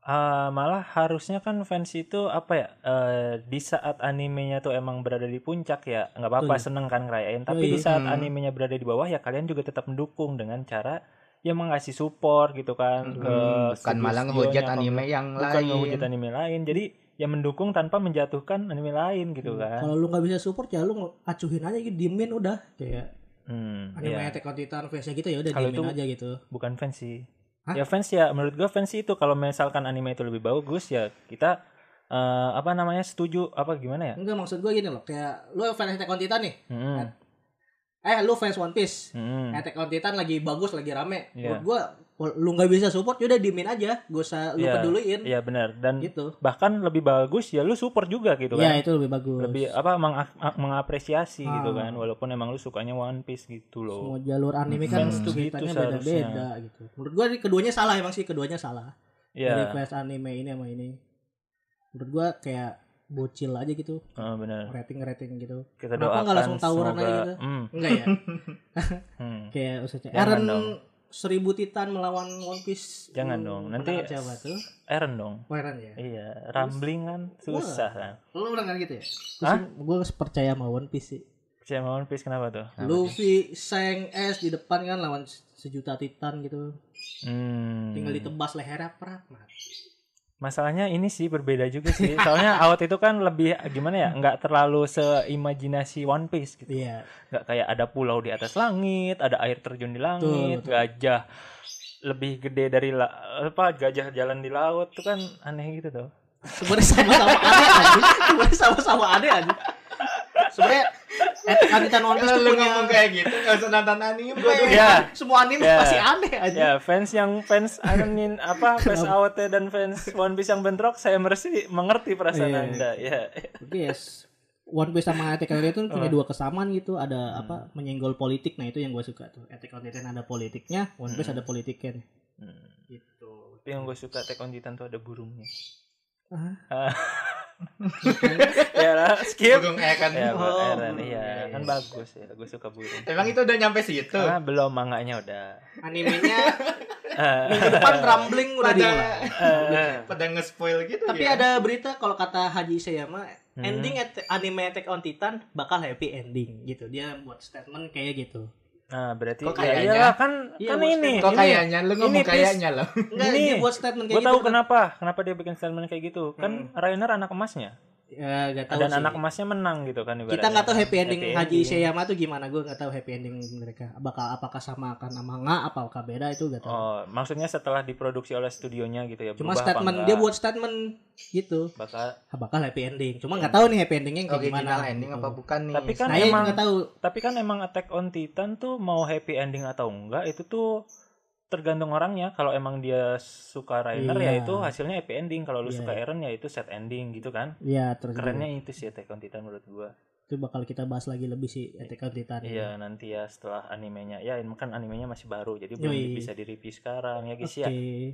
S1: ah, malah harusnya kan fans itu apa ya eh, di saat animenya tuh emang berada di puncak ya nggak apa-apa seneng kan ngerayain tapi
S2: Yoi.
S1: di saat
S4: Hmm.
S1: animenya berada di bawah ya kalian juga tetap mendukung dengan cara ya mengasih support gitu kan ke
S4: Hmm, bukan
S1: studio-
S4: malah ngehujat anime yang
S1: bukan
S4: lain.
S1: ngehujat anime lain jadi ya mendukung tanpa menjatuhkan anime lain gitu kan
S2: Kalau lu nggak bisa support ya lu acuhin aja gitu, diemin udah kayak
S1: hmm,
S2: anime
S1: iya.
S2: Attack on Titan fansnya gitu ya udah
S1: Kalau
S2: diemin
S1: itu-
S2: aja gitu.
S1: bukan fans sih
S2: Hah?
S1: ya fans ya menurut gua fans itu kalau misalkan anime itu lebih bagus ya kita eh, apa namanya setuju apa gimana ya
S2: Enggak maksud gue gini loh, kayak lu fans Attack on Titan nih.
S1: Hmm,
S2: Eh lu fans One Piece.
S1: hmm.
S2: Attack on Titan lagi bagus, lagi rame.
S1: Iya.
S2: Menurut kalau lu nggak bisa support ya udah diemin aja, gak usah lu
S1: Iya,
S2: peduliin.
S1: Iya benar dan
S2: Gitu.
S1: bahkan lebih bagus ya lu support juga gitu
S2: Ya
S1: kan
S2: itu lebih bagus.
S1: lebih apa mengak- mengapresiasi gitu
S2: Ah.
S1: kan walaupun emang lu sukanya One Piece gitu
S2: semua
S1: loh
S2: jalur anime kan
S1: tuh
S2: ceritanya
S1: gitu
S2: beda-beda gitu. Menurut gua keduanya salah emang sih keduanya salah. Dari
S1: ya
S2: fans anime ini sama ini. Menurut gua kayak bocil aja gitu,
S1: ah, benar
S2: rating-rating gitu.
S1: kita
S2: Kenapa nggak langsung tawuran
S1: semoga
S2: aja gitu?
S1: hmm,
S2: Enggak ya? *laughs*
S1: hmm.
S2: kayak
S1: Jangan
S2: Eren
S1: dong.
S2: Seribu titan melawan One Piece.
S1: Jangan
S2: Hmm,
S1: dong, nanti-
S2: siapa tuh?
S1: Eren dong
S2: Oh, Eren ya.
S1: iya rambling kan susah kan
S2: Lu bener kan gitu ya?
S1: Hah?
S2: Gue percaya sama One Piece sih.
S1: percaya sama One Piece kenapa tuh
S2: Luffy, Sang, S di depan kan lawan sejuta titan gitu.
S1: hmm.
S2: Tinggal ditebas lehernya prat mati.
S1: Masalahnya ini sih berbeda juga sih soalnya awat itu kan lebih gimana ya nggak terlalu seimajinasi One Piece gitu
S2: Iya.
S1: nggak kayak ada pulau di atas langit, ada air terjun di langit,
S2: Betul, betul.
S1: gajah lebih gede dari la- apa gajah jalan di laut tuh kan aneh gitu tuh.
S2: Sebenarnya sama-sama aneh aja. Sebenarnya sama-sama aneh aja. Sebenarnya Titan One Piece tuh
S4: lu
S2: punya
S4: ngomong kayak gitu, nggak usah nonton anime.
S1: Ya.
S2: semua anime
S1: Ya.
S2: pasti aneh aja.
S1: Ya, fans yang fans anin apa fans AOT dan fans One Piece yang bentrok, saya mersi mengerti perasaan
S2: Iya.
S1: Anda. Ya.
S2: Yes. One Piece sama Attack on Titan punya
S1: Oh.
S2: dua kesamaan gitu. Ada apa menyenggol politik. Nah itu yang gue suka tuh. Attack on Titan ada politiknya, One Piece ada politiknya.
S1: Hmm.
S2: Gitu.
S1: Tapi yang gue suka Attack on Titan tuh ada burungnya.
S2: Ah. *laughs*
S1: Ya lah, skip.
S4: Burung eh kan.
S1: Ya,
S2: Oh,
S1: Eren, iya, kan bagus ya. Gue suka burung.
S4: Emang itu udah nyampe situ.
S1: Ah, belum manganya udah.
S2: Animenya *laughs* minggu depan rambling udah
S4: Pada
S2: dimulai.
S1: ah, *laughs*
S4: pada nge-spoil gitu
S2: Tapi
S4: ya.
S2: ada berita kalau kata Haji Seyama
S1: Hmm.
S2: ending at- anime Attack on Titan bakal happy ending gitu. Dia buat statement kayak gitu.
S1: Nah, berarti
S4: Kok
S1: ya
S4: kayaknya?
S1: iyalah kan
S2: Iya,
S1: kan ini.
S4: Kok
S1: ini-
S4: kayaknya lu ngomong
S1: ini,
S4: kayaknya loh.
S2: Enggak,
S1: Ini,
S2: dia buat statement kayak
S1: Gue
S2: gitu.
S1: tahu
S2: kan.
S1: kenapa, kenapa dia bikin statement kayak gitu. Kan Rainer anak emasnya.
S2: Ya, gak tahu
S1: Dan
S2: sih.
S1: anak emasnya menang gitu kan ibaratnya.
S2: Kita nggak tahu happy ending
S1: Happy
S2: Haji
S1: ending.
S2: Seyama tuh gimana gue nggak tahu happy ending mereka bakal apakah sama akan sama nggak apakah beda itu gak tahu
S1: Oh, maksudnya setelah diproduksi oleh studionya gitu ya.
S2: cuma statement dia buat statement gitu
S1: bakal
S2: bakal happy ending cuma nggak tahu nih happy endingnya kayak gimana
S4: Original ending
S2: gitu.
S4: apa bukan nih?
S1: Tapi kan
S2: nah
S1: emang
S2: tahu
S1: tapi kan emang Attack on Titan tuh mau happy ending atau enggak itu tuh tergantung orangnya. Kalau emang dia suka Rainer
S2: Iya.
S1: ya itu hasilnya happy ending. Kalau lu
S2: Iya.
S1: suka Eren ya itu sad ending gitu kan.
S2: ya terus
S1: Kerennya itu sih Attack on Titan menurut gua.
S2: itu bakal kita bahas lagi lebih sih Attack on Titan
S1: Iya nanti ya setelah animenya. Ya ini kan animenya masih baru jadi belum bisa di-review sekarang ya guys
S2: oke
S1: ya.
S2: ya
S1: Iya.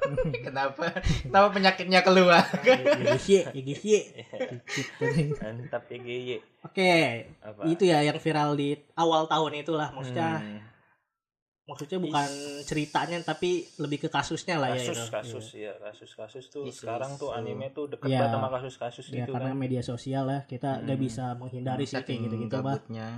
S1: *laughs*
S4: Kenapa? Kenapa penyakitnya keluar? *laughs*
S2: guys ya ya guys ya Gitu.
S1: Mantap ya
S2: oke itu ya yang viral di awal tahun itulah maksudnya
S1: Hmm,
S2: maksudnya bukan ceritanya tapi lebih ke kasusnya lah ya
S1: kasus
S2: itu.
S1: kasus ya kasus kasus tuh
S4: Isu-isu.
S1: sekarang tuh anime tuh deket
S2: Iya.
S1: banget sama kasus kasus
S2: ya
S1: gitu
S2: karena
S1: kan.
S2: media sosial lah kita nggak
S1: Hmm.
S2: bisa menghindari sih kayak gitu-gitu
S4: gabutnya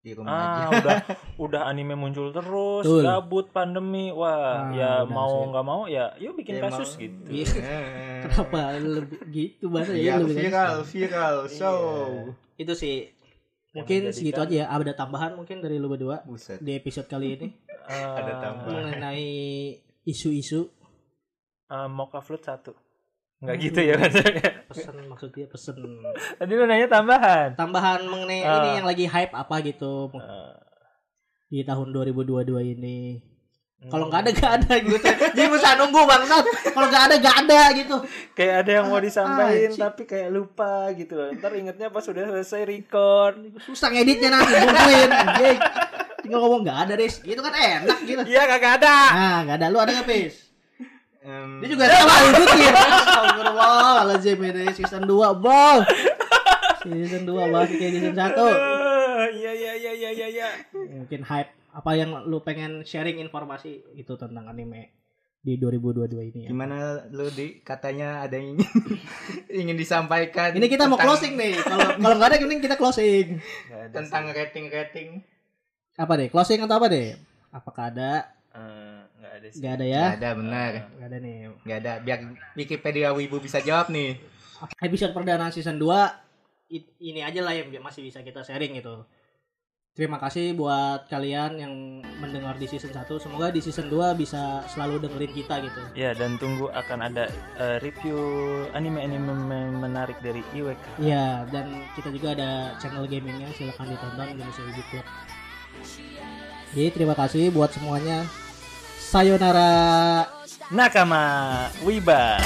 S4: di rumah aja.
S1: Ah, udah *laughs* udah anime muncul terus,
S2: Betul.
S1: gabut pandemi. Wah,
S2: Ah,
S1: ya mau nggak mau ya yuk bikin
S4: Ya,
S1: kasus
S4: mau-
S1: gitu.
S2: Iya.
S4: Eh.
S2: kenapa lebih gitu bahasa
S4: Ya,
S2: ya lebih
S4: viral, viral. So,
S2: itu sih mungkin segitu aja ya ada tambahan mungkin dari lu berdua
S4: buset.
S2: di episode kali ini
S1: Eh,
S4: Ada tambahan.
S2: mengenai isu-isu
S1: eh, Mocha Flute satu. Nggak gitu ya maksudnya.
S2: pesen maksudnya pesen
S1: Tadi lu nanya tambahan.
S2: tambahan mengenai
S1: Ah.
S2: ini yang lagi hype apa gitu
S1: Eh,
S2: di tahun 2022 ini kalau
S1: hmm.
S2: nggak ada nggak ada gitu *laughs* jadi bisa nunggu bangsat kalau nggak ada nggak ada gitu
S1: kayak ada yang mau disampaikan
S2: Anjing.
S1: tapi kayak lupa gitu loh. Ntar ingetnya pas sudah selesai record.
S2: susah ngeditnya nanti bumbuin tinggal ngomong nggak ada des gitu kan enak gitu
S1: Iya kagak ada.
S2: nah nggak ada lu ada nggak pis
S4: Em,
S2: dia juga sama lanjutin Astagfirullahaladzim ini season 2 bro season 2 bahas kayak season 1
S1: Eh, Iya iya iya iya iya. iya.
S2: mungkin hype apa yang lu pengen sharing informasi itu tentang anime di 2022 ini ya.
S4: Gimana lu di katanya ada yang ingin, *laughs* ingin disampaikan
S2: Ini kita mau
S4: tentang-
S2: closing nih. Kalau kalau nggak ada mending kita closing.
S4: Tentang rating-rating.
S2: Apa deh? Closing atau apa deh? Apakah ada?
S1: Eh, nggak ada sih.
S2: Nggak ada ya?
S4: Nggak ada benar.
S2: Nggak ada nih.
S4: Nggak ada. Biar Wikipedia Wibu bisa jawab nih.
S2: Episode perdana season 2 i- ini aja lah yang masih bisa kita sharing gitu. Terima kasih buat kalian yang mendengar di season 1. Semoga di season 2 bisa selalu dengerin kita gitu.
S1: Ya dan tunggu akan ada eh, review anime-anime menarik dari IWK.
S2: Iya, dan kita juga ada channel gamingnya. Silahkan ditonton Indonesia Wiki Club. Jadi terima kasih buat semuanya. Sayonara.
S1: Nakama Wiba.